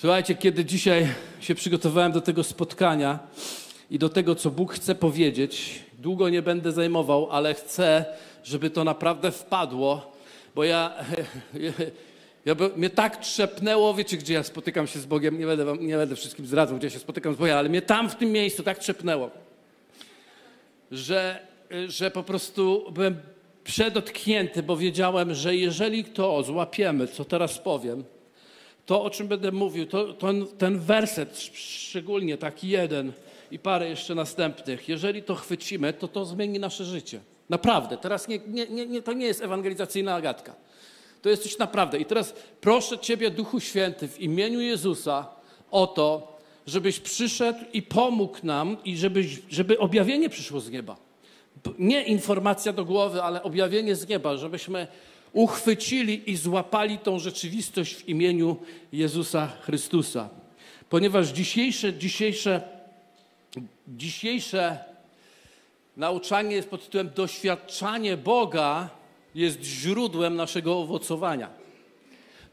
Słuchajcie, kiedy dzisiaj się przygotowałem do tego spotkania i do tego, co Bóg chce powiedzieć, długo nie będę zajmował, ale chcę, żeby to naprawdę wpadło, bo ja, ja mnie tak trzepnęło, wiecie, gdzie ja spotykam się z Bogiem, nie będę, wam, nie będę wszystkim zdradzał, gdzie się spotykam z Bogiem, ale mnie tam w tym miejscu tak trzepnęło, że, że po prostu byłem przedotknięty, bo wiedziałem, że jeżeli to złapiemy, co teraz powiem, to, o czym będę mówił, to, to, ten werset, szczególnie taki jeden i parę jeszcze następnych, jeżeli to chwycimy, to to zmieni nasze życie. Naprawdę. Teraz nie, nie, nie, to nie jest ewangelizacyjna agatka. To jest coś naprawdę. I teraz proszę Ciebie, Duchu Święty, w imieniu Jezusa o to, żebyś przyszedł i pomógł nam i żebyś, żeby objawienie przyszło z nieba. Nie informacja do głowy, ale objawienie z nieba, żebyśmy uchwycili i złapali tą rzeczywistość w imieniu Jezusa Chrystusa. Ponieważ dzisiejsze, dzisiejsze, dzisiejsze nauczanie jest pod tytułem Doświadczanie Boga jest źródłem naszego owocowania.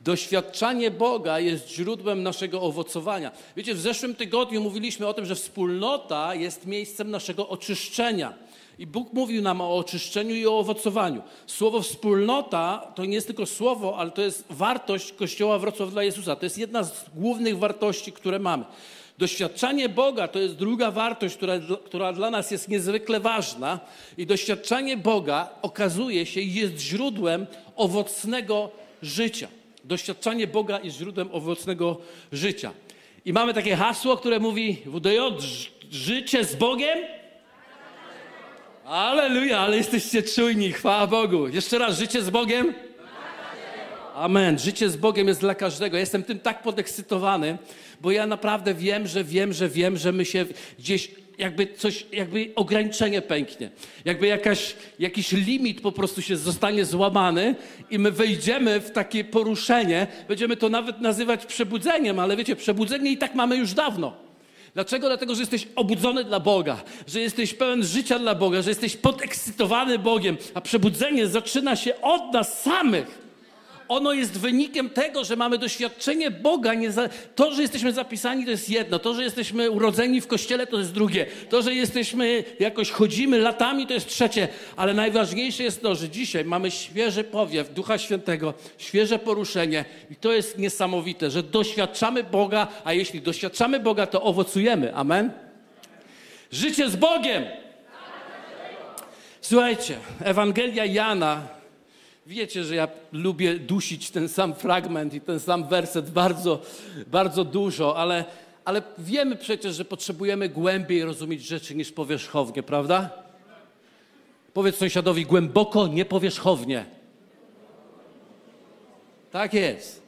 Doświadczanie Boga jest źródłem naszego owocowania. Wiecie, w zeszłym tygodniu mówiliśmy o tym, że wspólnota jest miejscem naszego oczyszczenia. I Bóg mówił nam o oczyszczeniu i o owocowaniu. Słowo wspólnota to nie jest tylko słowo, ale to jest wartość Kościoła Wrocław dla Jezusa. To jest jedna z głównych wartości, które mamy. Doświadczanie Boga to jest druga wartość, która, która dla nas jest niezwykle ważna. I doświadczanie Boga okazuje się jest źródłem owocnego życia. Doświadczanie Boga jest źródłem owocnego życia. I mamy takie hasło, które mówi WDJ, życie z Bogiem Aleluja, ale jesteście czujni, chwała Bogu. Jeszcze raz, życie z Bogiem? Amen. Życie z Bogiem jest dla każdego. jestem tym tak podekscytowany, bo ja naprawdę wiem, że wiem, że wiem, że my się gdzieś jakby coś, jakby ograniczenie pęknie. Jakby jakaś, jakiś limit po prostu się zostanie złamany i my wejdziemy w takie poruszenie. Będziemy to nawet nazywać przebudzeniem, ale wiecie, przebudzenie i tak mamy już dawno. Dlaczego? Dlatego, że jesteś obudzony dla Boga, że jesteś pełen życia dla Boga, że jesteś podekscytowany Bogiem, a przebudzenie zaczyna się od nas samych ono jest wynikiem tego, że mamy doświadczenie Boga. Za... To, że jesteśmy zapisani, to jest jedno. To, że jesteśmy urodzeni w kościele, to jest drugie. To, że jesteśmy, jakoś chodzimy latami, to jest trzecie. Ale najważniejsze jest to, że dzisiaj mamy świeży powiew Ducha Świętego, świeże poruszenie. I to jest niesamowite, że doświadczamy Boga, a jeśli doświadczamy Boga, to owocujemy. Amen? Życie z Bogiem! Słuchajcie, Ewangelia Jana Wiecie, że ja lubię dusić ten sam fragment i ten sam werset bardzo, bardzo dużo, ale, ale wiemy przecież, że potrzebujemy głębiej rozumieć rzeczy niż powierzchownie, prawda? Powiedz sąsiadowi głęboko, nie powierzchownie. Tak jest.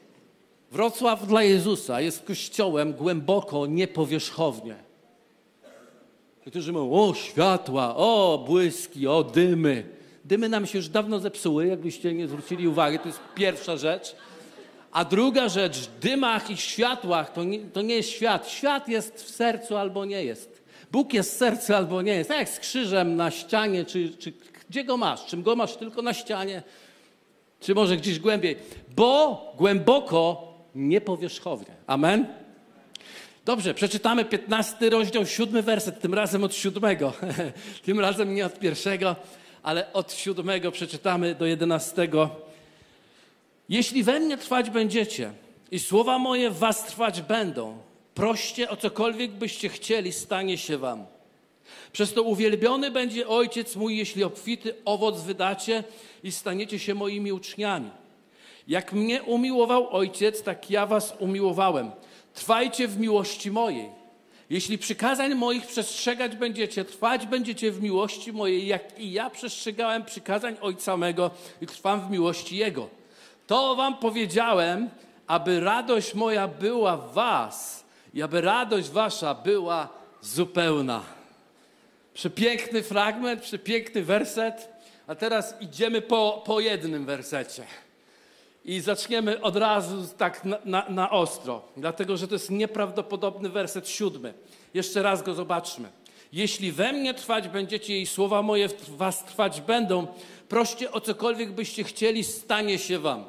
Wrocław dla Jezusa jest kościołem głęboko, niepowierzchownie. Niektórzy mówią, o światła, o błyski, o dymy. Dymy nam się już dawno zepsuły, jakbyście nie zwrócili uwagi, to jest pierwsza rzecz. A druga rzecz, w dymach i światłach to nie, to nie jest świat. Świat jest w sercu albo nie jest. Bóg jest w sercu albo nie jest. Tak jak z krzyżem na ścianie, czy, czy gdzie go masz? Czym go masz tylko na ścianie? Czy może gdzieś głębiej? Bo głęboko, niepowierzchownie. Amen? Dobrze, przeczytamy 15 rozdział, siódmy werset, tym razem od siódmego. tym razem nie od pierwszego ale od siódmego przeczytamy do jedenastego. Jeśli we mnie trwać będziecie i słowa moje w was trwać będą, proście o cokolwiek byście chcieli, stanie się wam. Przez to uwielbiony będzie Ojciec mój, jeśli obfity owoc wydacie i staniecie się moimi uczniami. Jak mnie umiłował Ojciec, tak ja was umiłowałem. Trwajcie w miłości mojej. Jeśli przykazań moich przestrzegać będziecie, trwać będziecie w miłości mojej, jak i ja przestrzegałem przykazań Ojca mego i trwam w miłości Jego. To wam powiedziałem, aby radość moja była w was i aby radość wasza była zupełna. Przepiękny fragment, przepiękny werset, a teraz idziemy po, po jednym wersecie. I zaczniemy od razu tak na, na, na, ostro, dlatego że to jest nieprawdopodobny werset siódmy. Jeszcze raz go zobaczmy. Jeśli we mnie trwać będziecie i słowa moje w was trwać będą, proście o cokolwiek byście chcieli, stanie się wam.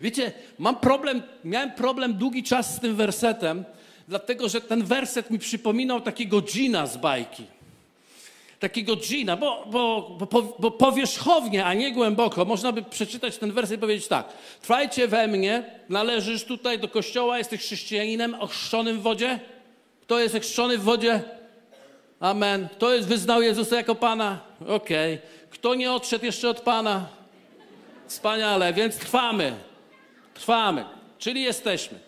Wiecie, mam problem, miałem problem długi czas z tym wersetem, dlatego że ten werset mi przypominał takiego dżina z bajki. Takiego dżina, bo, bo, bo, bo powierzchownie, a nie głęboko, można by przeczytać ten werset i powiedzieć tak. Trwajcie we mnie, należysz tutaj do kościoła, jesteś chrześcijaninem ochrzczonym w wodzie? Kto jest ochrzczony w wodzie? Amen. Kto jest, wyznał Jezusa jako Pana? Okej. Okay. Kto nie odszedł jeszcze od Pana? Wspaniale, więc trwamy. Trwamy, czyli jesteśmy.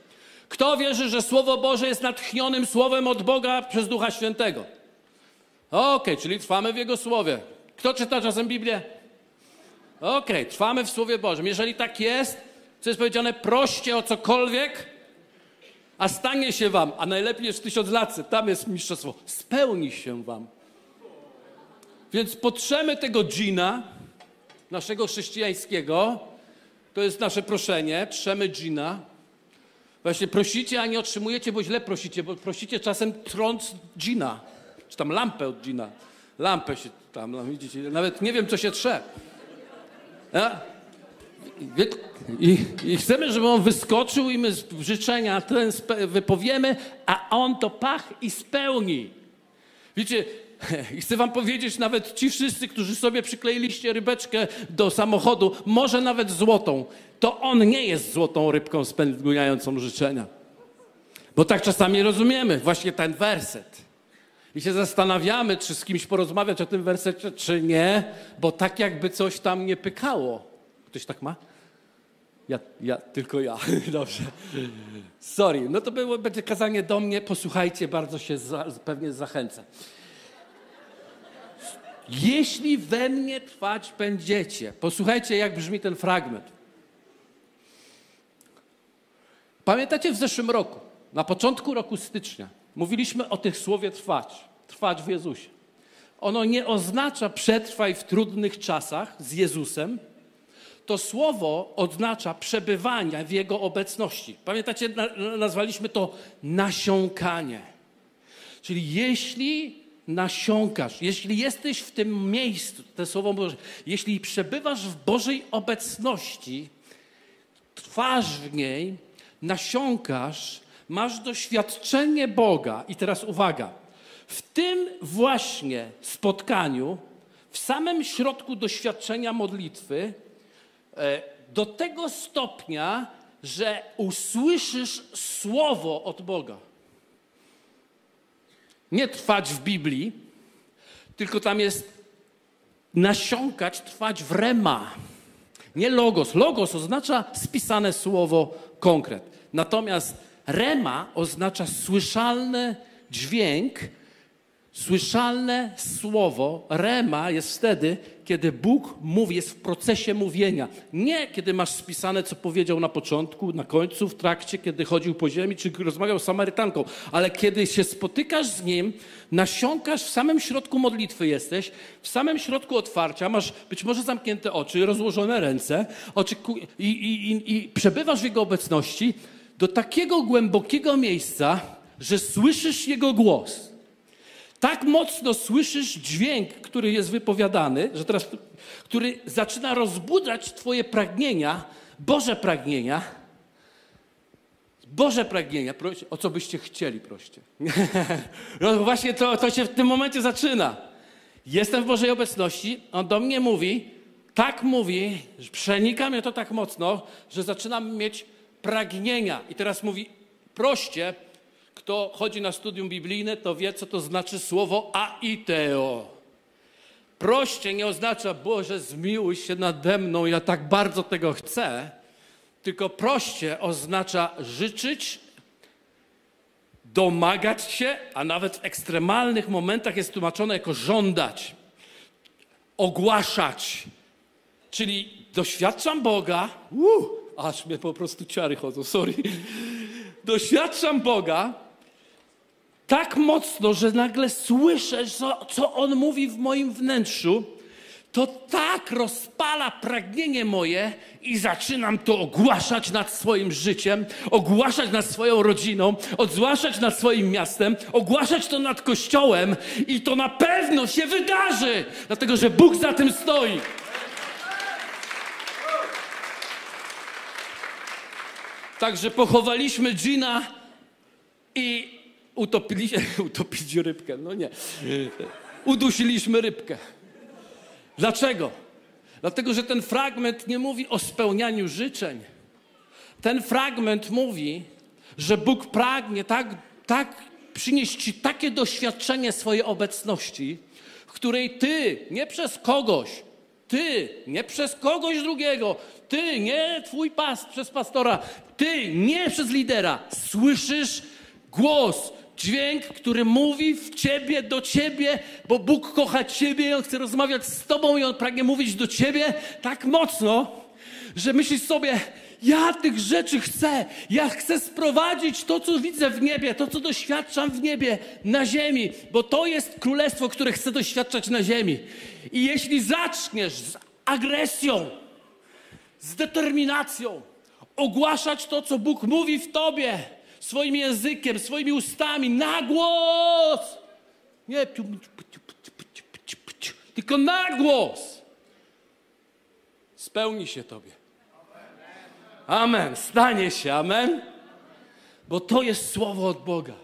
Kto wierzy, że Słowo Boże jest natchnionym Słowem od Boga przez Ducha Świętego? Okej, okay, czyli trwamy w Jego Słowie. Kto czyta czasem Biblię? Okej, okay, trwamy w Słowie Bożym. Jeżeli tak jest, co jest powiedziane, proście o cokolwiek, a stanie się wam, a najlepiej jest tysiąc lat, tam jest mistrzostwo, spełni się wam. Więc potrzemy tego dżina, naszego chrześcijańskiego, to jest nasze proszenie, trzemy dżina. Właśnie prosicie, a nie otrzymujecie, bo źle prosicie, bo prosicie czasem trąc dżina, czy tam lampę od dżina. Lampę się tam, no widzicie, nawet nie wiem, co się trze. A? I, I, chcemy, żeby on wyskoczył i my życzenia ten wypowiemy, a on to pach i spełni. Wiecie, i chcę wam powiedzieć, nawet ci wszyscy, którzy sobie przykleiliście rybeczkę do samochodu, może nawet złotą, to on nie jest złotą rybką spełniającą życzenia. Bo tak czasami rozumiemy właśnie ten werset. I się zastanawiamy, czy z kimś porozmawiać o tym wersecie, czy nie, bo tak jakby coś tam nie pykało. Ktoś tak ma? Ja, ja, tylko ja. Dobrze. Sorry. No to było, będzie kazanie do mnie. Posłuchajcie, bardzo się za, pewnie zachęcę. Jeśli we mnie trwać będziecie. Posłuchajcie, jak brzmi ten fragment. Pamiętacie w zeszłym roku, na początku roku stycznia, mówiliśmy o tych słowie trwać. Trwać w Jezusie. Ono nie oznacza przetrwaj w trudnych czasach z Jezusem, to słowo oznacza przebywania w Jego obecności. Pamiętacie, nazwaliśmy to nasiąkanie. Czyli jeśli nasiąkasz, jeśli jesteś w tym miejscu, to słowo Boże, jeśli przebywasz w Bożej obecności, trwasz w niej, nasiąkasz, masz doświadczenie Boga. I teraz uwaga, w tym właśnie spotkaniu, w samym środku doświadczenia modlitwy, E, do tego stopnia, że usłyszysz słowo od Boga. Nie trwać w Biblii, tylko tam jest nasiąkać, trwać w rema. Nie logos. Logos oznacza spisane słowo konkret. Natomiast rema oznacza słyszalny dźwięk, Słyszalne słowo rema jest wtedy, kiedy Bóg mówi, jest w procesie mówienia. Nie kiedy masz spisane, co powiedział na początku, na końcu, w trakcie, kiedy chodził po ziemi, czy rozmawiał z Samarytanką, ale kiedy się spotykasz z Nim, nasiąkasz, w samym środku modlitwy jesteś, w samym środku otwarcia, masz być może zamknięte oczy, rozłożone ręce oczy, i, i, i, i przebywasz w Jego obecności do takiego głębokiego miejsca, że słyszysz Jego głos tak mocno słyszysz dźwięk, który jest wypowiadany, że teraz, który zaczyna rozbudzać Twoje pragnienia, Boże pragnienia. Boże pragnienia, o co byście chcieli, proście. no właśnie to, to się w tym momencie zaczyna. Jestem w Bożej obecności, On do mnie mówi, tak mówi, przenika mnie to tak mocno, że zaczynam mieć pragnienia. I teraz mówi, proście, kto chodzi na studium biblijne, to wie, co to znaczy słowo aiteo. Proście nie oznacza, Boże, zmiłuj się nade mną, ja tak bardzo tego chcę, tylko proście oznacza życzyć, domagać się, a nawet w ekstremalnych momentach jest tłumaczone jako żądać, ogłaszać. Czyli doświadczam Boga, uh, aż mnie po prostu ciary chodzą, sorry. Doświadczam Boga, tak mocno, że nagle słyszę, co, co On mówi w moim wnętrzu, to tak rozpala pragnienie moje i zaczynam to ogłaszać nad swoim życiem, ogłaszać nad swoją rodziną, ogłaszać nad swoim miastem, ogłaszać to nad Kościołem i to na pewno się wydarzy, dlatego że Bóg za tym stoi. Także pochowaliśmy Gina i utopiliśmy, utopić rybkę, no nie. Udusiliśmy rybkę. Dlaczego? Dlatego, że ten fragment nie mówi o spełnianiu życzeń. Ten fragment mówi, że Bóg pragnie tak, tak przynieść Ci takie doświadczenie swojej obecności, w której Ty, nie przez kogoś, Ty, nie przez kogoś drugiego, Ty, nie Twój pas, przez pastora, Ty, nie przez lidera, słyszysz głos, dźwięk, który mówi w Ciebie, do Ciebie, bo Bóg kocha Ciebie On chce rozmawiać z Tobą i On pragnie mówić do Ciebie tak mocno, że myślisz sobie, ja tych rzeczy chcę. Ja chcę sprowadzić to, co widzę w niebie, to, co doświadczam w niebie, na ziemi, bo to jest królestwo, które chcę doświadczać na ziemi. I jeśli zaczniesz z agresją, z determinacją ogłaszać to, co Bóg mówi w tobie, swoim językiem, swoimi ustami, na głos, nie, tylko na głos, spełni się tobie. Amen. Stanie się, amen. Bo to jest słowo od Boga.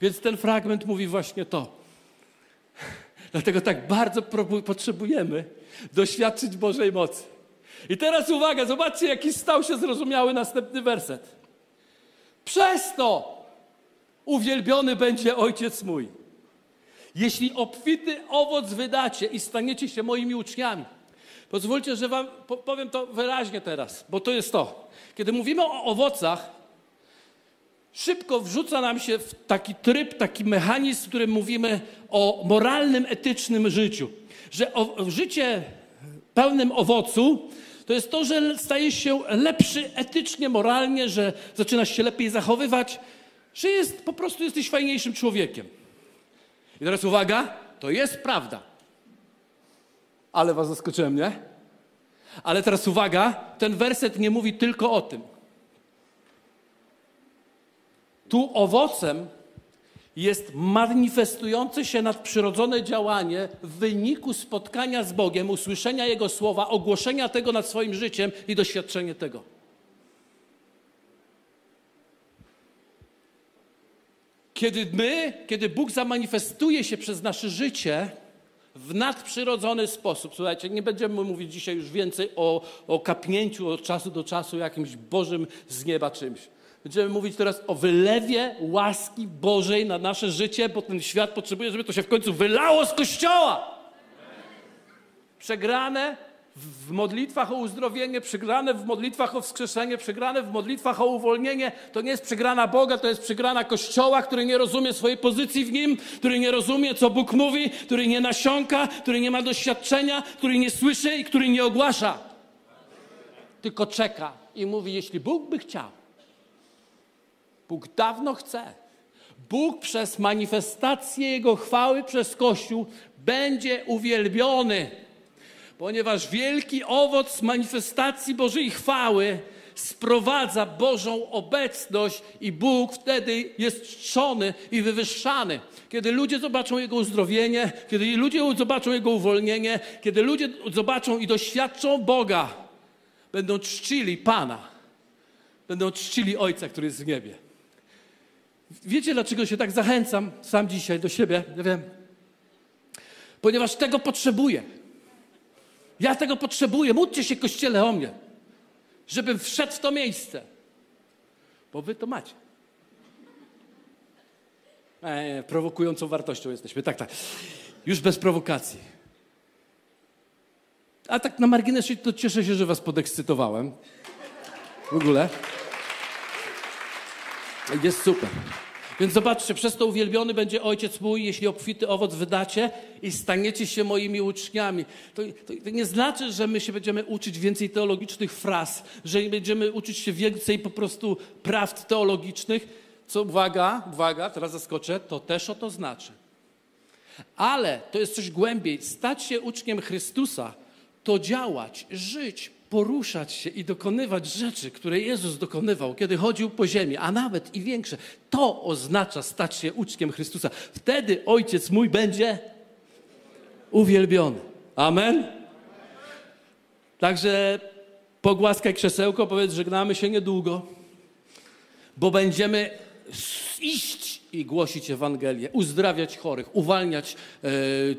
Więc ten fragment mówi właśnie to. Dlatego tak bardzo potrzebujemy doświadczyć Bożej mocy. I teraz uwaga, zobaczcie, jaki stał się zrozumiały następny werset. Przez to uwielbiony będzie Ojciec mój. Jeśli obfity owoc wydacie i staniecie się moimi uczniami. Pozwólcie, że wam powiem to wyraźnie teraz, bo to jest to. Kiedy mówimy o owocach, szybko wrzuca nam się w taki tryb, taki mechanizm, w którym mówimy o moralnym, etycznym życiu. Że o, życie pełnym owocu to jest to, że stajesz się lepszy etycznie, moralnie, że zaczynasz się lepiej zachowywać, że jest, po prostu jesteś fajniejszym człowiekiem. I teraz uwaga, to jest prawda. Ale was zaskoczyłem, nie? Ale teraz uwaga, ten werset nie mówi tylko o tym. Tu owocem jest manifestujące się nadprzyrodzone działanie w wyniku spotkania z Bogiem, usłyszenia Jego słowa, ogłoszenia tego nad swoim życiem i doświadczenie tego. Kiedy my, kiedy Bóg zamanifestuje się przez nasze życie, w nadprzyrodzony sposób. Słuchajcie, nie będziemy mówić dzisiaj już więcej o, o kapnięciu od czasu do czasu jakimś Bożym z nieba czymś. Będziemy mówić teraz o wylewie łaski Bożej na nasze życie, bo ten świat potrzebuje, żeby to się w końcu wylało z kościoła. Przegrane w modlitwach o uzdrowienie, przegrane w modlitwach o wskrzeszenie, przegrane w modlitwach o uwolnienie, to nie jest przegrana Boga, to jest przegrana Kościoła, który nie rozumie swojej pozycji w Nim, który nie rozumie, co Bóg mówi, który nie nasiąka, który nie ma doświadczenia, który nie słyszy i który nie ogłasza. Tylko czeka i mówi, jeśli Bóg by chciał, Bóg dawno chce, Bóg przez manifestację Jego chwały przez Kościół będzie uwielbiony ponieważ wielki owoc manifestacji Bożej chwały sprowadza Bożą obecność i Bóg wtedy jest czczony i wywyższany. Kiedy ludzie zobaczą Jego uzdrowienie, kiedy ludzie zobaczą Jego uwolnienie, kiedy ludzie zobaczą i doświadczą Boga, będą czcili Pana, będą czcili Ojca, który jest w niebie. Wiecie, dlaczego się tak zachęcam sam dzisiaj do siebie? Ja wiem. Ponieważ tego potrzebuję. Ja tego potrzebuję. Módlcie się, Kościele, o mnie, żebym wszedł w to miejsce. Bo wy to macie. E, prowokującą wartością jesteśmy. Tak, tak. Już bez prowokacji. A tak na marginesie to cieszę się, że was podekscytowałem. W ogóle. Jest super. Więc zobaczcie, przez to uwielbiony będzie Ojciec mój, jeśli obfity owoc wydacie i staniecie się moimi uczniami. To, to, to, nie znaczy, że my się będziemy uczyć więcej teologicznych fraz, że będziemy uczyć się więcej po prostu prawd teologicznych, co uwaga, uwaga, teraz zaskoczę, to też o to znaczy. Ale to jest coś głębiej. Stać się uczniem Chrystusa to działać, żyć, poruszać się i dokonywać rzeczy, które Jezus dokonywał, kiedy chodził po ziemi, a nawet i większe. To oznacza stać się uczniem Chrystusa. Wtedy Ojciec mój będzie uwielbiony. Amen? Także pogłaskaj krzesełko, powiedz, żegnamy się niedługo. bo będziemy iść i głosić Ewangelię, uzdrawiać chorych, uwalniać e,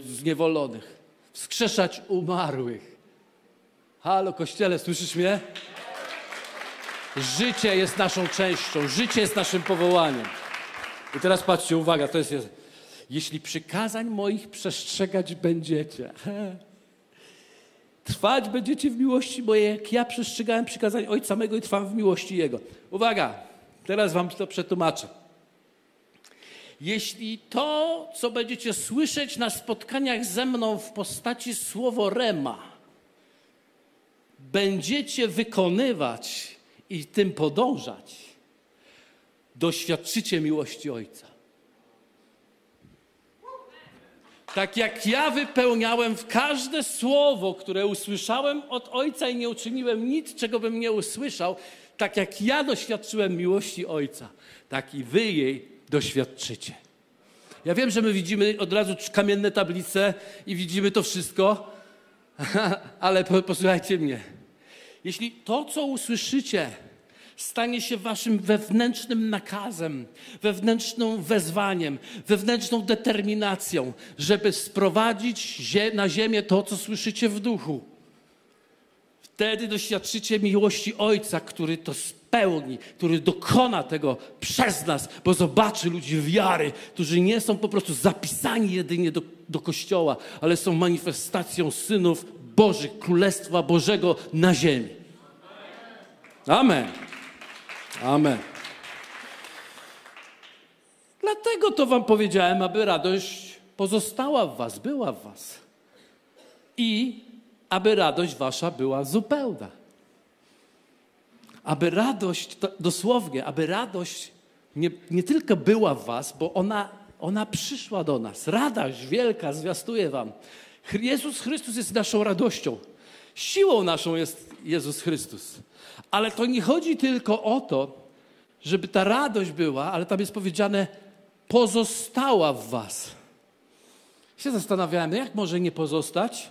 zniewolonych, wskrzeszać umarłych. Halo, kościele, słyszysz mnie? Życie jest naszą częścią, życie jest naszym powołaniem. I teraz patrzcie, uwaga, to jest. Jeśli przykazań moich przestrzegać będziecie, trwać będziecie w miłości mojej, jak ja przestrzegałem przykazań Ojca mego i trwam w miłości Jego. Uwaga, teraz wam to przetłumaczę. Jeśli to, co będziecie słyszeć na spotkaniach ze mną w postaci słowo rema, będziecie wykonywać i tym podążać, doświadczycie miłości Ojca. Tak jak ja wypełniałem w każde słowo, które usłyszałem od Ojca i nie uczyniłem nic, czego bym nie usłyszał, tak jak ja doświadczyłem miłości Ojca, tak i wy jej doświadczycie. Ja wiem, że my widzimy od razu kamienne tablice i widzimy to wszystko, ale posłuchajcie mnie. Jeśli to, co usłyszycie, stanie się waszym wewnętrznym nakazem, wewnętrznym wezwaniem, wewnętrzną determinacją, żeby sprowadzić na ziemię to, co słyszycie w duchu. Wtedy doświadczycie miłości Ojca, który to spełni, który dokona tego przez nas, bo zobaczy ludzi wiary, którzy nie są po prostu zapisani jedynie do, do Kościoła, ale są manifestacją synów Bożych, Królestwa Bożego na ziemi. Amen. Amen. Dlatego to wam powiedziałem, aby radość pozostała w was, była w was. I aby radość wasza była zupełna. Aby radość, dosłownie, aby radość nie, nie tylko była w was, bo ona, ona przyszła do nas. Radość wielka zwiastuje wam. Jezus Chrystus jest naszą radością. Siłą naszą jest Jezus Chrystus. Ale to nie chodzi tylko o to, żeby ta radość była, ale tam jest powiedziane, pozostała w was. Się zastanawiałem, jak może nie pozostać?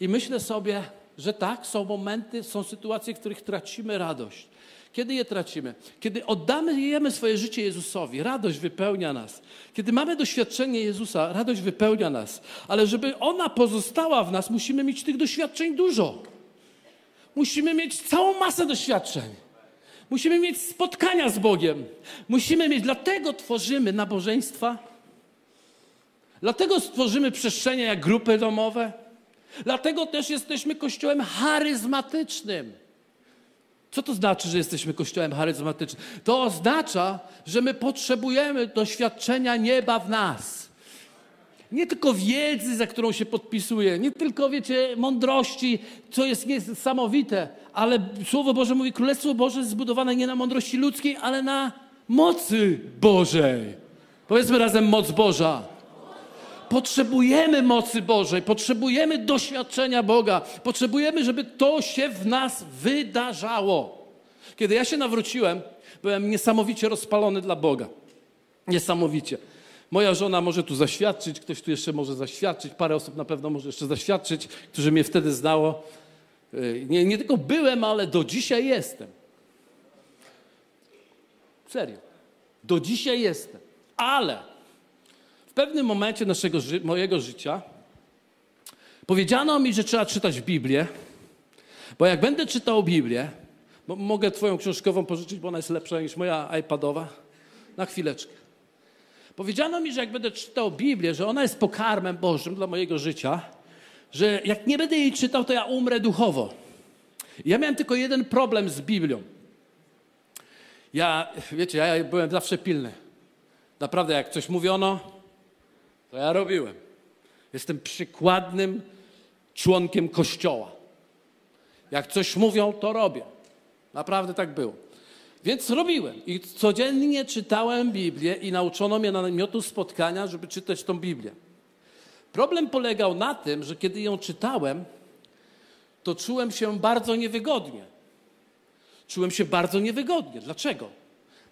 I myślę sobie, że tak, są momenty, są sytuacje, w których tracimy radość. Kiedy je tracimy? Kiedy oddamy, swoje życie Jezusowi, radość wypełnia nas. Kiedy mamy doświadczenie Jezusa, radość wypełnia nas. Ale żeby ona pozostała w nas, musimy mieć tych doświadczeń dużo. Musimy mieć całą masę doświadczeń. Musimy mieć spotkania z Bogiem. Musimy mieć, dlatego tworzymy nabożeństwa. Dlatego stworzymy przestrzenie jak grupy domowe. Dlatego też jesteśmy kościołem charyzmatycznym. Co to znaczy, że jesteśmy kościołem charyzmatycznym? To oznacza, że my potrzebujemy doświadczenia nieba w nas. Nie tylko wiedzy, za którą się podpisuje, nie tylko, wiecie, mądrości, co jest niesamowite, ale Słowo Boże mówi, Królestwo Boże jest zbudowane nie na mądrości ludzkiej, ale na mocy Bożej. Powiedzmy razem moc Boża. Potrzebujemy mocy Bożej, potrzebujemy doświadczenia Boga, potrzebujemy, żeby to się w nas wydarzało. Kiedy ja się nawróciłem, byłem niesamowicie rozpalony dla Boga. Niesamowicie. Moja żona może tu zaświadczyć, ktoś tu jeszcze może zaświadczyć, parę osób na pewno może jeszcze zaświadczyć, którzy mnie wtedy znało. Y, nie, nie tylko byłem, ale do dzisiaj jestem. Serio. Do dzisiaj jestem. Ale w pewnym momencie naszego, mojego życia powiedziano mi, że trzeba czytać Biblię, bo jak będę czytał Biblię, mogę Twoją książkową pożyczyć, bo ona jest lepsza niż moja iPadowa, na chwileczkę. Powiedziano mi, że jak będę czytał Biblię, że ona jest pokarmem Bożym dla mojego życia, że jak nie będę jej czytał, to ja umrę duchowo. ja miałem tylko jeden problem z Biblią. Ja, wiecie, ja byłem zawsze pilny. Naprawdę, jak coś mówiono, to ja robiłem. Jestem przykładnym członkiem Kościoła. Jak coś mówią, to robię. Naprawdę tak było. Więc robiłem i codziennie czytałem Biblię i nauczono mnie na namiotu spotkania, żeby czytać tą Biblię. Problem polegał na tym, że kiedy ją czytałem, to czułem się bardzo niewygodnie. Czułem się bardzo niewygodnie. Dlaczego?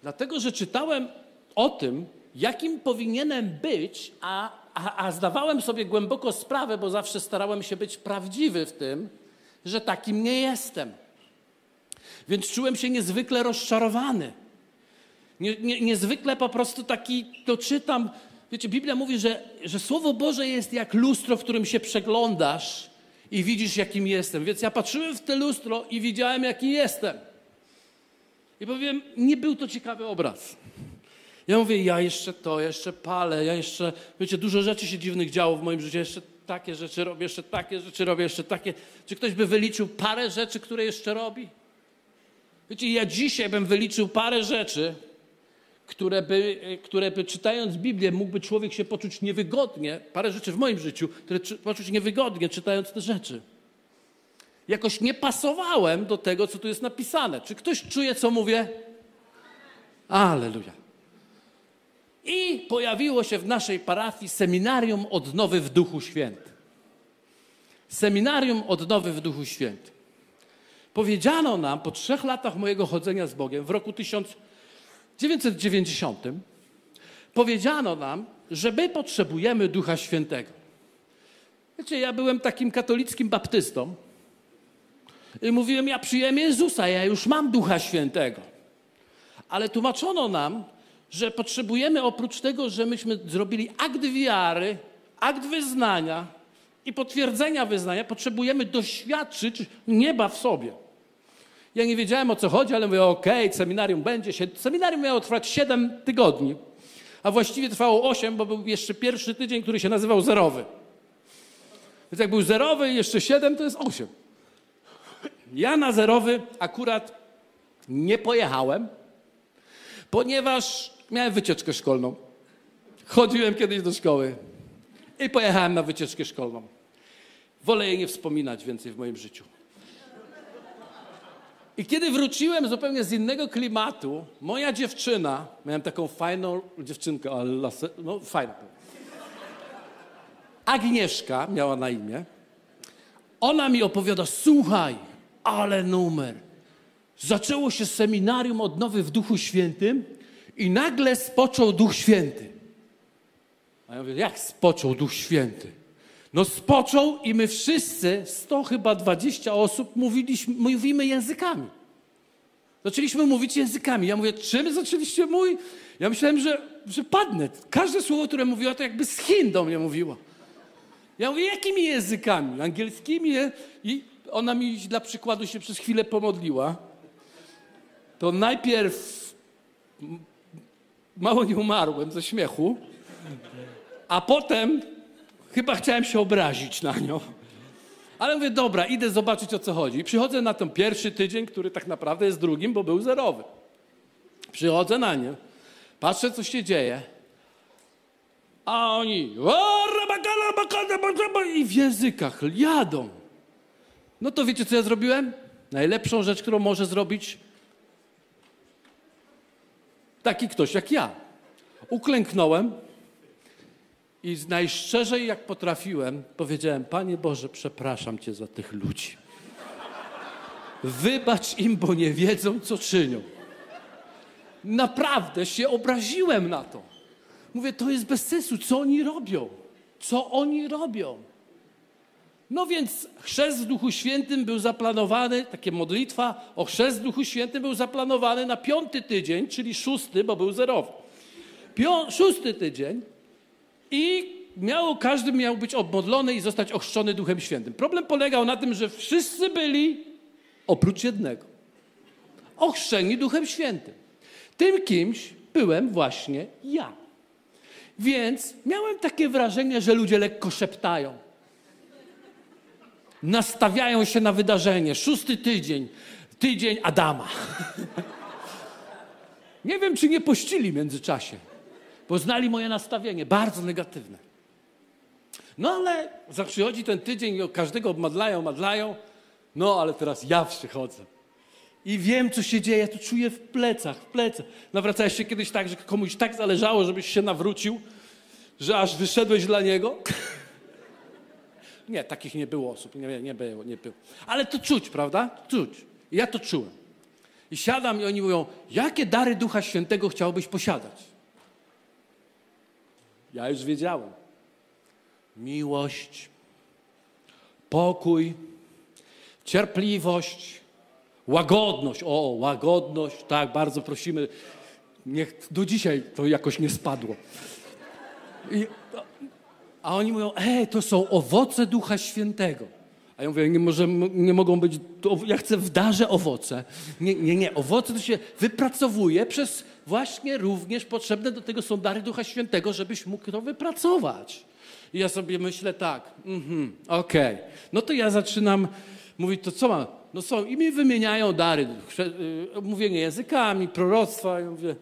Dlatego, że czytałem o tym, jakim powinienem być, a, a, a zdawałem sobie głęboko sprawę, bo zawsze starałem się być prawdziwy w tym, że takim nie jestem. Więc czułem się niezwykle rozczarowany. Nie, nie, niezwykle po prostu taki, to czytam. Wiecie, Biblia mówi, że, że Słowo Boże jest jak lustro, w którym się przeglądasz i widzisz, jakim jestem. Więc ja patrzyłem w te lustro i widziałem, jaki jestem. I powiem, nie był to ciekawy obraz. Ja mówię, ja jeszcze to, jeszcze palę, ja jeszcze, wiecie, dużo rzeczy się dziwnych działo w moim życiu, jeszcze takie rzeczy robię, jeszcze takie rzeczy robię, jeszcze takie. Czy ktoś by wyliczył parę rzeczy, które jeszcze robi? Wiecie, ja dzisiaj bym wyliczył parę rzeczy, które by, które by czytając Biblię mógłby człowiek się poczuć niewygodnie, parę rzeczy w moim życiu, które poczuć niewygodnie czytając te rzeczy. Jakoś nie pasowałem do tego, co tu jest napisane. Czy ktoś czuje, co mówię? Aleluja. I pojawiło się w naszej parafii seminarium odnowy w Duchu Świętym. Seminarium odnowy w Duchu Świętym. Powiedziano nam po trzech latach mojego chodzenia z Bogiem w roku 1990, powiedziano nam, że my potrzebujemy Ducha Świętego. Wiecie, ja byłem takim katolickim baptystą i mówiłem, ja przyjmę Jezusa, ja już mam Ducha Świętego. Ale tłumaczono nam, że potrzebujemy oprócz tego, że myśmy zrobili akt wiary, akt wyznania i potwierdzenia wyznania, potrzebujemy doświadczyć nieba w sobie. Ja nie wiedziałem o co chodzi, ale mówię, okej, okay, seminarium będzie. Seminarium miało trwać 7 tygodni, a właściwie trwało 8, bo był jeszcze pierwszy tydzień, który się nazywał zerowy. Więc jak był zerowy i jeszcze 7, to jest 8. Ja na zerowy akurat nie pojechałem, ponieważ miałem wycieczkę szkolną. Chodziłem kiedyś do szkoły i pojechałem na wycieczkę szkolną. Wolę jej nie wspominać więcej w moim życiu. I kiedy wróciłem zupełnie z innego klimatu, moja dziewczyna, miałem taką fajną dziewczynkę, no fajną. Agnieszka miała na imię. Ona mi opowiada, słuchaj, ale numer. Zaczęło się seminarium odnowy w Duchu Świętym i nagle spoczął Duch Święty. A ja mówię, jak spoczął Duch Święty? No spoczął i my wszyscy, sto chyba dwadzieścia osób, mówiliśmy, mówimy językami. Zaczęliśmy mówić językami. Ja mówię, czym zaczęliście mój? Ja myślałem, że, że padnę. Każde słowo, które mówiła, to jakby z Chin do mnie mówiła. Ja mówię, jakimi językami? Angielskimi? I ona mi dla przykładu się przez chwilę pomodliła. To najpierw mało nie umarłem ze śmiechu, a potem chyba chciałem się obrazić na nią. Ale mówię, dobra, idę zobaczyć o co chodzi. Przychodzę na ten pierwszy tydzień, który tak naprawdę jest drugim, bo był zerowy. Przychodzę na nie, patrzę co się dzieje, a oni i w językach jadą. No to wiecie, co ja zrobiłem? Najlepszą rzecz, którą może zrobić taki ktoś jak ja. Uklęknąłem i najszczerzej jak potrafiłem powiedziałem, Panie Boże, przepraszam Cię za tych ludzi. Wybacz im, bo nie wiedzą, co czynią. Naprawdę się obraziłem na to. Mówię, to jest bez sensu, co oni robią? Co oni robią? No więc chrzest w Duchu Świętym był zaplanowany, takie modlitwa o chrzest w Duchu Świętym był zaplanowany na piąty tydzień, czyli szósty, bo był zerowy. Pią szósty tydzień i miało, każdy miał być obmodlony i zostać ochrzczony Duchem Świętym. Problem polegał na tym, że wszyscy byli, oprócz jednego, ochrzczeni Duchem Świętym. Tym kimś byłem właśnie ja. Więc miałem takie wrażenie, że ludzie lekko szeptają nastawiają się na wydarzenie. Szósty tydzień, tydzień Adama. nie wiem, czy nie pościli w międzyczasie, bo znali moje nastawienie, bardzo negatywne. No ale przychodzi ten tydzień, każdego obmadlają, madlają. No ale teraz ja przychodzę. I wiem, co się dzieje, to czuję w plecach, w plecach. Nawracałeś się kiedyś tak, że komuś tak zależało, żebyś się nawrócił, że aż wyszedłeś dla niego? Nie, takich nie było osób, nie, nie było, nie było. Ale to czuć, prawda? Czuć. I ja to czułem. I siadam i oni mówią, jakie dary Ducha Świętego chciałbyś posiadać? Ja już wiedziałem. Miłość, pokój, cierpliwość, łagodność. O, łagodność, tak, bardzo prosimy. Niech do dzisiaj to jakoś nie spadło. I, a oni mówią, ej, to są owoce Ducha Świętego. A ja mówię, nie, może, nie mogą być, to, ja chcę w darze owoce. Nie, nie, nie, owoce to się wypracowuje przez właśnie również potrzebne do tego są dary Ducha Świętego, żebyś mógł to wypracować. I ja sobie myślę tak, mhm, okej. Okay. No to ja zaczynam mówić, to co mam? No są, i mi wymieniają dary, y, mówienie językami, proroctwa. Ja mówię,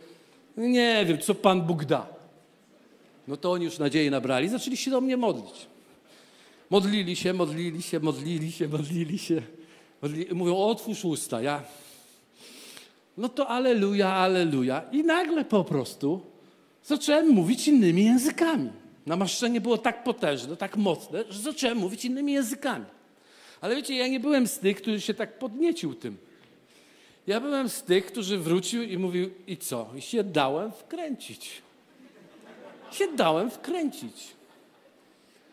nie wiem, co Pan Bóg da. No to oni już nadzieję nabrali, zaczęli się do mnie modlić. Modlili się, modlili się, modlili się, modlili się. Modlili, mówią, otwórz usta. Ja, no to aleluja, aleluja. I nagle po prostu zacząłem mówić innymi językami. Namaszczenie było tak potężne, tak mocne, że zacząłem mówić innymi językami. Ale wiecie, ja nie byłem z tych, którzy się tak podniecił tym. Ja byłem z tych, którzy wrócił i mówił, i co? I się dałem wkręcić. Się dałem wkręcić.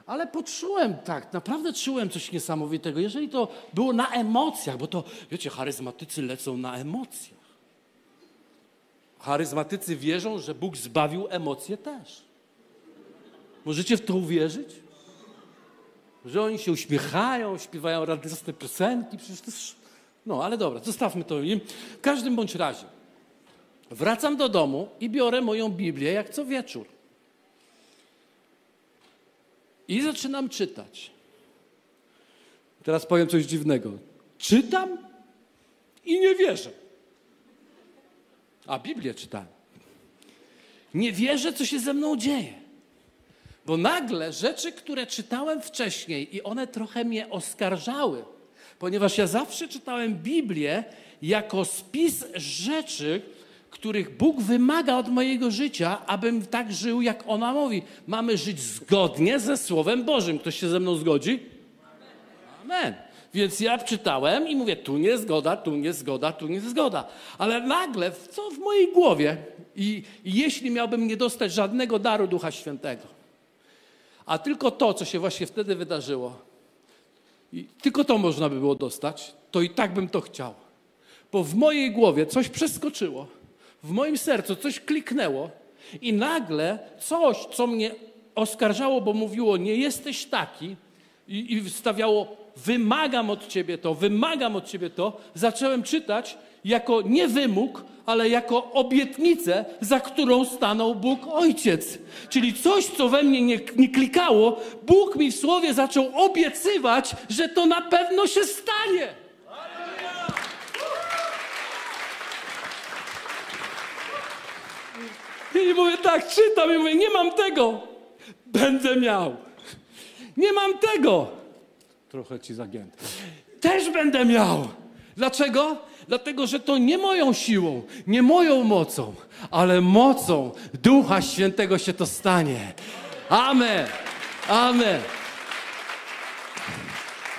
Ale poczułem tak, naprawdę czułem coś niesamowitego. Jeżeli to było na emocjach, bo to, wiecie, charyzmatycy lecą na emocjach. Charyzmatycy wierzą, że Bóg zbawił emocje też. Możecie w to uwierzyć? Że oni się uśmiechają, śpiewają radosne piosenki, przecież to jest... No, ale dobra, zostawmy to im. W każdym bądź razie, wracam do domu i biorę moją Biblię jak co wieczór. I zaczynam czytać. Teraz powiem coś dziwnego. Czytam i nie wierzę. A Biblię czytałem. Nie wierzę, co się ze mną dzieje. Bo nagle rzeczy, które czytałem wcześniej i one trochę mnie oskarżały, ponieważ ja zawsze czytałem Biblię jako spis rzeczy, których Bóg wymaga od mojego życia, abym tak żył, jak ona mówi. Mamy żyć zgodnie ze Słowem Bożym. Ktoś się ze mną zgodzi? Amen. Więc ja czytałem i mówię, tu nie zgoda, tu nie zgoda, tu nie zgoda. Ale nagle, co w mojej głowie, i, i jeśli miałbym nie dostać żadnego daru Ducha Świętego, a tylko to, co się właśnie wtedy wydarzyło, i tylko to można by było dostać, to i tak bym to chciał. Bo w mojej głowie coś przeskoczyło w moim sercu coś kliknęło i nagle coś, co mnie oskarżało, bo mówiło, nie jesteś taki i, i stawiało, wymagam od ciebie to, wymagam od ciebie to, zacząłem czytać jako nie wymóg, ale jako obietnicę, za którą stanął Bóg Ojciec. Czyli coś, co we mnie nie, nie klikało, Bóg mi w słowie zaczął obiecywać, że to na pewno się stanie. I mówię tak, czytam i mówię, nie mam tego. Będę miał. Nie mam tego. Trochę ci zagięty. Też będę miał. Dlaczego? Dlatego, że to nie moją siłą, nie moją mocą, ale mocą Ducha Świętego się to stanie. Amen. Amen.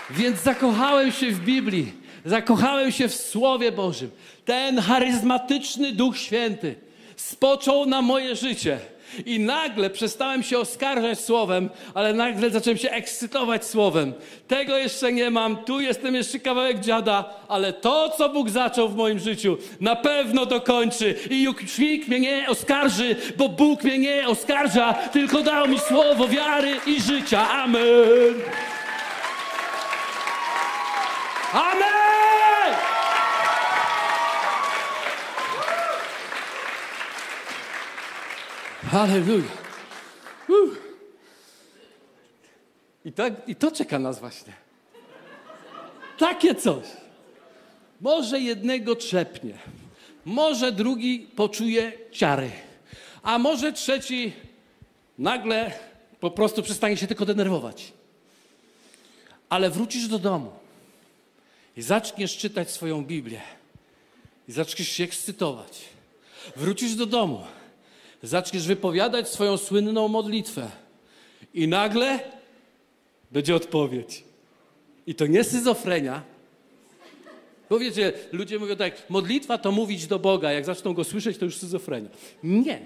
Więc zakochałem się w Biblii, zakochałem się w Słowie Bożym. Ten charyzmatyczny Duch Święty spoczął na moje życie. I nagle przestałem się oskarżać słowem, ale nagle zacząłem się ekscytować słowem. Tego jeszcze nie mam, tu jestem jeszcze kawałek dziada, ale to, co Bóg zaczął w moim życiu, na pewno dokończy. I już nikt mnie nie oskarży, bo Bóg mnie nie oskarża, tylko dał mi słowo wiary i życia. Amen. Amen! Halleluja. I, tak, I to czeka nas właśnie. Takie coś. Może jednego trzepnie, może drugi poczuje ciary, a może trzeci nagle po prostu przestanie się tylko denerwować. Ale wrócisz do domu i zaczniesz czytać swoją Biblię i zaczniesz się ekscytować. Wrócisz do domu zaczniesz wypowiadać swoją słynną modlitwę i nagle będzie odpowiedź. I to nie syzofrenia. Bo wiecie, ludzie mówią tak, modlitwa to mówić do Boga, jak zaczną go słyszeć, to już syzofrenia. Nie.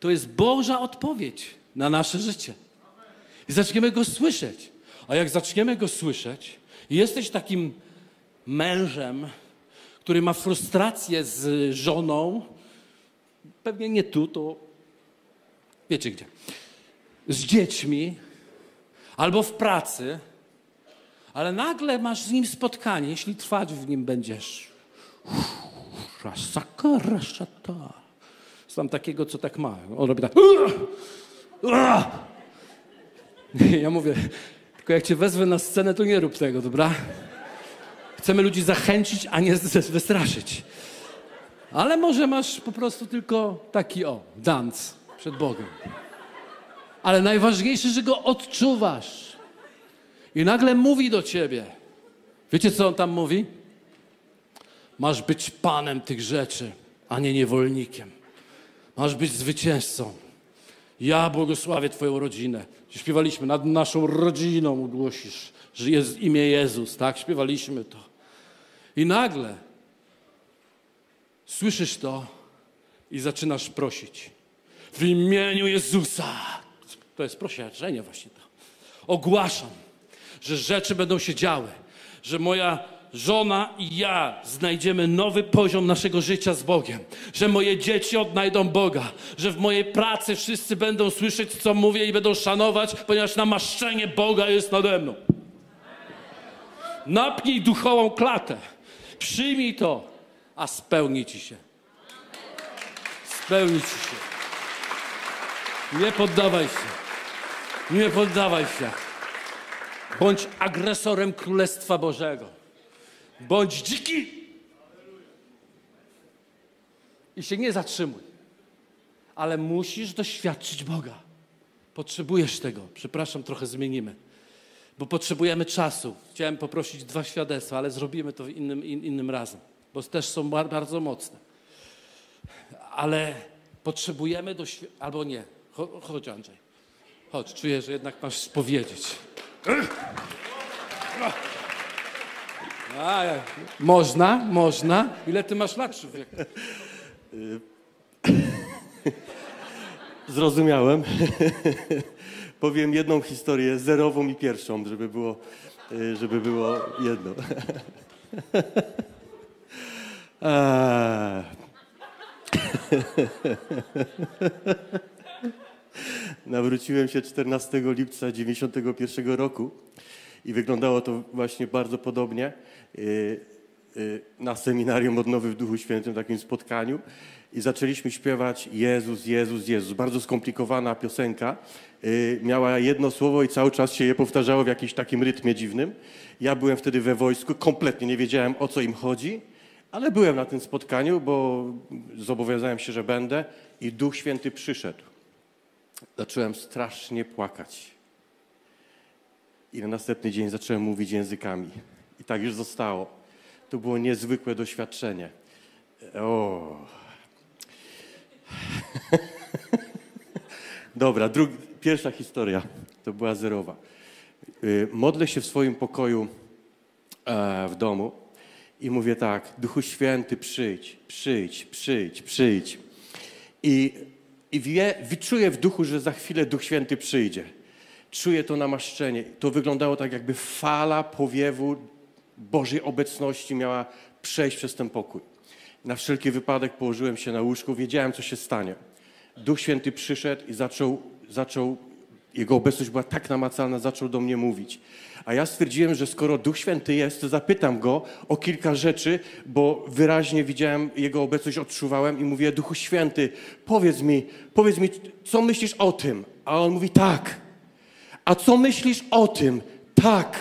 To jest Boża odpowiedź na nasze życie. I zaczniemy go słyszeć. A jak zaczniemy go słyszeć, jesteś takim mężem, który ma frustrację z żoną, pewnie nie tu, to wiecie gdzie, z dziećmi albo w pracy, ale nagle masz z nim spotkanie, jeśli trwać w nim będziesz. Znam takiego, co tak ma. On robi tak. Ja mówię, tylko jak cię wezwę na scenę, to nie rób tego, dobra? Chcemy ludzi zachęcić, a nie wystraszyć. Ale może masz po prostu tylko taki o, dance przed Bogiem. Ale najważniejsze, że go odczuwasz. I nagle mówi do ciebie. Wiecie, co on tam mówi? Masz być panem tych rzeczy, a nie niewolnikiem. Masz być zwycięzcą. Ja błogosławię Twoją rodzinę. Śpiewaliśmy, nad naszą rodziną ogłosisz, że jest imię Jezus, tak? Śpiewaliśmy to. I nagle słyszysz to i zaczynasz prosić. W imieniu Jezusa. To jest prosienie właśnie to. Ogłaszam, że rzeczy będą się działy, że moja żona i ja znajdziemy nowy poziom naszego życia z Bogiem, że moje dzieci odnajdą Boga, że w mojej pracy wszyscy będą słyszeć, co mówię i będą szanować, ponieważ namaszczenie Boga jest nade mną. Napnij duchową klatę, przyjmij to, a spełni ci się. Spełni ci się. Nie poddawaj się. Nie poddawaj się. Bądź agresorem Królestwa Bożego. Bądź dziki. I się nie zatrzymuj. Ale musisz doświadczyć Boga. Potrzebujesz tego. Przepraszam, trochę zmienimy. Bo potrzebujemy czasu. Chciałem poprosić dwa świadectwa, ale zrobimy to innym, in, innym razem, bo też są bardzo mocne. Ale potrzebujemy doświadczyć. Albo nie. Chodź, Andrzej. Chodź, czuję, że jednak masz powiedzieć. A, można, można. Ile ty masz lat, człowiek? Zrozumiałem. Powiem jedną historię, zerową i pierwszą, żeby było, y, żeby było jedno. Nawróciłem się 14 lipca 1991 roku i wyglądało to właśnie bardzo podobnie y, y, na seminarium Odnowy w Duchu Świętym, takim spotkaniu i zaczęliśmy śpiewać Jezus, Jezus, Jezus. Bardzo skomplikowana piosenka. Y, miała jedno słowo i cały czas się je powtarzało w jakimś takim rytmie dziwnym. Ja byłem wtedy we wojsku, kompletnie nie wiedziałem o co im chodzi, ale byłem na tym spotkaniu, bo zobowiązałem się, że będę i Duch Święty przyszedł. Zacząłem strasznie płakać. I na następny dzień zacząłem mówić językami. I tak już zostało. To było niezwykłe doświadczenie. O. Dobra, drugi, pierwsza historia to była zerowa. Y, modlę się w swoim pokoju e, w domu i mówię tak: Duchu Święty, przyjdź, przyjdź, przyjdź, przyjdź. I, i wie, wyczuję w duchu, że za chwilę Duch Święty przyjdzie czuję to namaszczenie. To wyglądało tak, jakby fala powiewu Bożej obecności miała przejść przez ten pokój. Na wszelki wypadek położyłem się na łóżku, wiedziałem, co się stanie. Duch Święty przyszedł i zaczął, zaczął jego obecność była tak namacalna, zaczął do mnie mówić. A ja stwierdziłem, że skoro Duch Święty jest, to zapytam go o kilka rzeczy, bo wyraźnie widziałem Jego obecność, odczuwałem i mówię, Duchu Święty, powiedz mi, powiedz mi, co myślisz o tym? A on mówi, tak, a co myślisz o tym? Tak.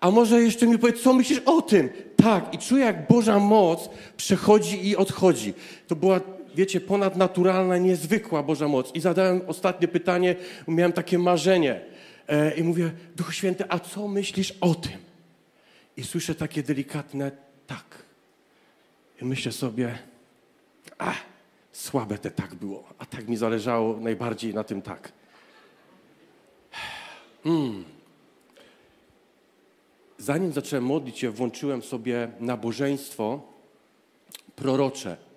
A może jeszcze mi powiedz, co myślisz o tym? Tak. I czuję, jak Boża moc przechodzi i odchodzi. To była, wiecie, ponadnaturalna, niezwykła Boża moc. I zadałem ostatnie pytanie, miałem takie marzenie. E, I mówię, Duchu Święty, a co myślisz o tym? I słyszę takie delikatne tak. I myślę sobie, a, słabe te tak było. A tak mi zależało najbardziej na tym tak. Mm. Zanim zacząłem modlić się, włączyłem sobie nabożeństwo prorocze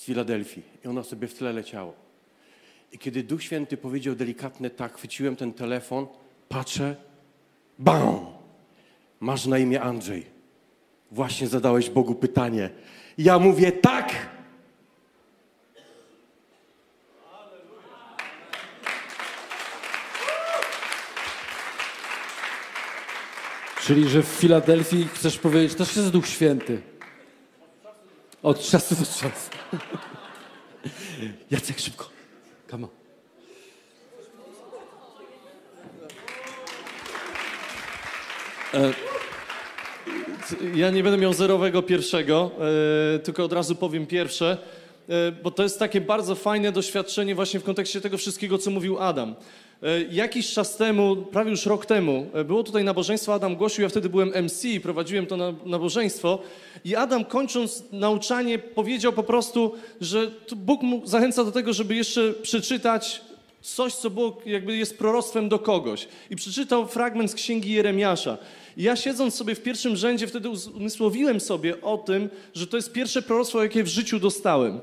z Filadelfii i ono sobie w tle leciało. I kiedy Duch Święty powiedział delikatne tak, chwyciłem ten telefon, patrzę, bam! Masz na imię Andrzej. Właśnie zadałeś Bogu pytanie. Ja mówię tak! Czyli, że w Filadelfii chcesz powiedzieć, to jest Duch Święty. Od czasu do czasu. Jacek, szybko. Come on. Ja nie będę miał zerowego pierwszego, e, tylko od razu powiem pierwsze, e, bo to jest takie bardzo fajne doświadczenie właśnie w kontekście tego wszystkiego, co mówił Adam. E, jakiś czas temu, prawie już rok temu, e, było tutaj nabożeństwo, Adam głosił, ja wtedy byłem MC i prowadziłem to na, nabożeństwo i Adam kończąc nauczanie powiedział po prostu, że Bóg mu zachęca do tego, żeby jeszcze przeczytać coś, co było, jakby jest proroctwem do kogoś. I przeczytał fragment z księgi Jeremiasza. I ja siedząc sobie w pierwszym rzędzie, wtedy umysłowiłem sobie o tym, że to jest pierwsze proroctwo, jakie w życiu dostałem.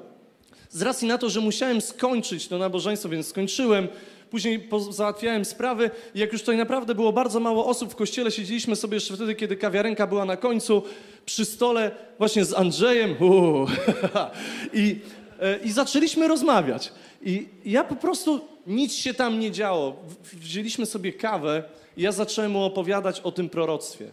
Z racji na to, że musiałem skończyć to nabożeństwo, więc skończyłem, później załatwiałem sprawy jak już tutaj naprawdę było bardzo mało osób w kościele, siedzieliśmy sobie jeszcze wtedy, kiedy kawiarenka była na końcu, przy stole właśnie z Andrzejem uuu, i, e, i zaczęliśmy rozmawiać. I ja po prostu, nic się tam nie działo. Wzięliśmy sobie kawę i ja zacząłem mu opowiadać o tym proroctwie.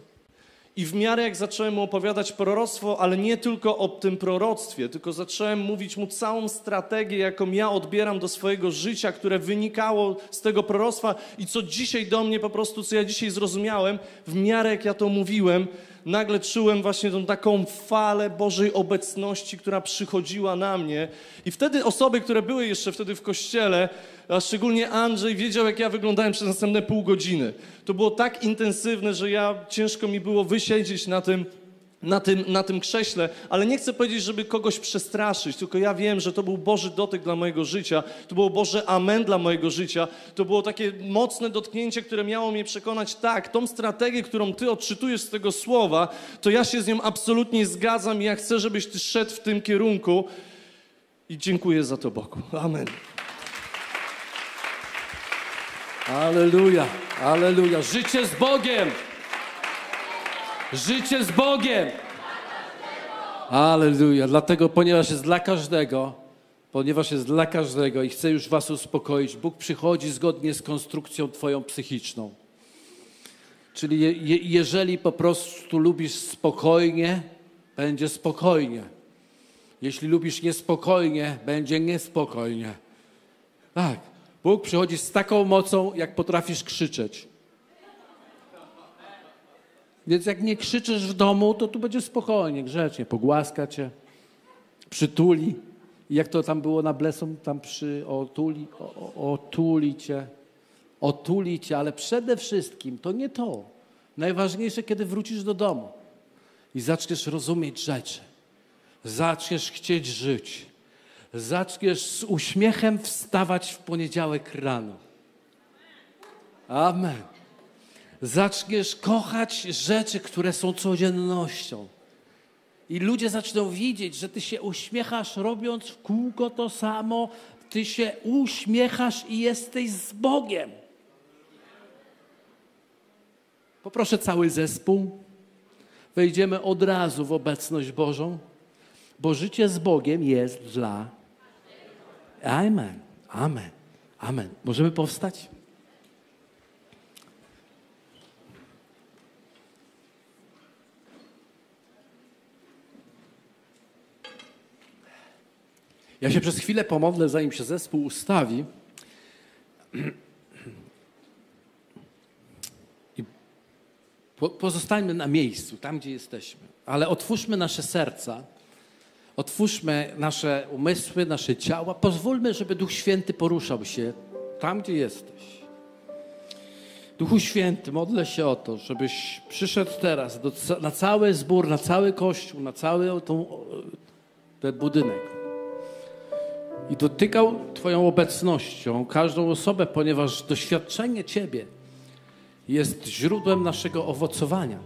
I w miarę jak zacząłem mu opowiadać proroctwo, ale nie tylko o tym proroctwie, tylko zacząłem mówić mu całą strategię, jaką ja odbieram do swojego życia, które wynikało z tego proroctwa i co dzisiaj do mnie po prostu, co ja dzisiaj zrozumiałem, w miarę jak ja to mówiłem, nagle czułem właśnie tą taką falę Bożej obecności, która przychodziła na mnie. I wtedy osoby, które były jeszcze wtedy w kościele, a szczególnie Andrzej, wiedział, jak ja wyglądałem przez następne pół godziny. To było tak intensywne, że ja ciężko mi było wysiedzieć na tym, na tym, na tym krześle, ale nie chcę powiedzieć, żeby kogoś przestraszyć, tylko ja wiem, że to był Boży dotyk dla mojego życia, to było Boże amen dla mojego życia, to było takie mocne dotknięcie, które miało mnie przekonać, tak, tą strategię, którą Ty odczytujesz z tego słowa, to ja się z nią absolutnie zgadzam i ja chcę, żebyś Ty szedł w tym kierunku i dziękuję za to Bogu. Amen. Aleluja, aleluja. Życie z Bogiem. Życie z Bogiem. Aleluja. Dlatego, ponieważ jest dla każdego, ponieważ jest dla każdego i chcę już was uspokoić, Bóg przychodzi zgodnie z konstrukcją twoją psychiczną. Czyli je, je, jeżeli po prostu lubisz spokojnie, będzie spokojnie. Jeśli lubisz niespokojnie, będzie niespokojnie. Tak. Bóg przychodzi z taką mocą, jak potrafisz krzyczeć. Więc jak nie krzyczysz w domu, to tu będzie spokojnie, grzecznie. Pogłaska cię, przytuli. Jak to tam było na Blesom, tam przy otuli, o, otuli cię. Otuli cię, ale przede wszystkim to nie to. Najważniejsze, kiedy wrócisz do domu i zaczniesz rozumieć rzeczy. Zaczniesz chcieć żyć. Zaczniesz z uśmiechem wstawać w poniedziałek rano. Amen. Zaczniesz kochać rzeczy, które są codziennością. I ludzie zaczną widzieć, że ty się uśmiechasz, robiąc w kółko to samo. Ty się uśmiechasz i jesteś z Bogiem. Poproszę cały zespół. Wejdziemy od razu w obecność Bożą, bo życie z Bogiem jest dla. Amen. Amen. Amen. Możemy powstać? Ja się przez chwilę pomodlę, zanim się zespół ustawi. I po, pozostańmy na miejscu, tam gdzie jesteśmy, ale otwórzmy nasze serca, otwórzmy nasze umysły, nasze ciała. Pozwólmy, żeby Duch Święty poruszał się tam, gdzie jesteś. Duchu Święty, modlę się o to, żebyś przyszedł teraz do, na cały zbór, na cały kościół, na cały ten budynek i dotykał Twoją obecnością każdą osobę, ponieważ doświadczenie Ciebie jest źródłem naszego owocowania.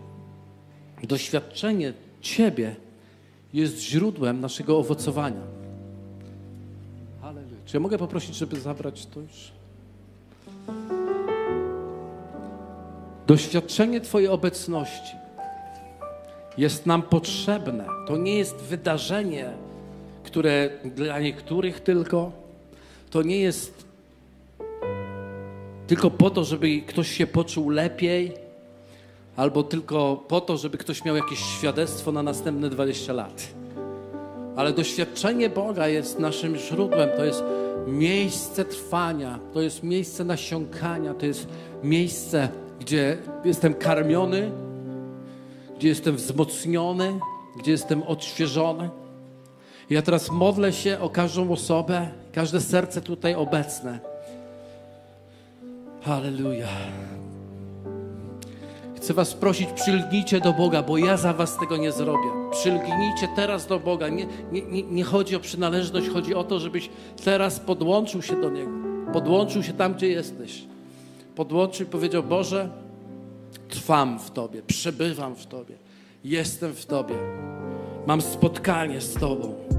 Doświadczenie Ciebie jest źródłem naszego owocowania. Halleluja. Czy ja mogę poprosić, żeby zabrać to już? Doświadczenie Twojej obecności jest nam potrzebne. To nie jest wydarzenie, które dla niektórych tylko, to nie jest tylko po to, żeby ktoś się poczuł lepiej. albo tylko po to, żeby ktoś miał jakieś świadectwo na następne 20 lat. Ale doświadczenie Boga jest naszym źródłem, to jest miejsce trwania, to jest miejsce nasiąkania, to jest miejsce, gdzie jestem karmiony, gdzie jestem wzmocniony, gdzie jestem odświeżony. Ja teraz modlę się o każdą osobę, każde serce tutaj obecne. Halleluja. Chcę Was prosić, przylgnijcie do Boga, bo ja za Was tego nie zrobię. Przylgnijcie teraz do Boga. Nie, nie, nie, nie chodzi o przynależność, chodzi o to, żebyś teraz podłączył się do Niego. Podłączył się tam, gdzie jesteś. Podłączył i powiedział: Boże, trwam w Tobie, przebywam w Tobie, jestem w Tobie, mam spotkanie z Tobą.